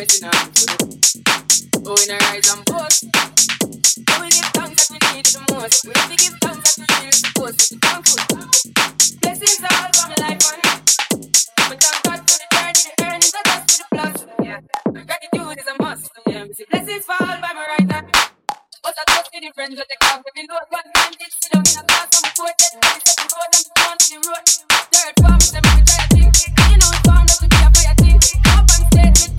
Oh, in a rise and post. Oh, we give thanks that we need the most. We have to give thanks that we feel supposed to be thankful. Blessings all from my life and We thank God for the journey, the earnings, the dust to the plus. Yeah, gratitude is a must. Yeah, We see blessings fall by my right hand. But I trust in the friends that they come We know Lord, one time did sit down in a class on the court, then I set the road and the to the road. Third form, is a military thing. You know it's formed up to be a fire thing. Up on stage with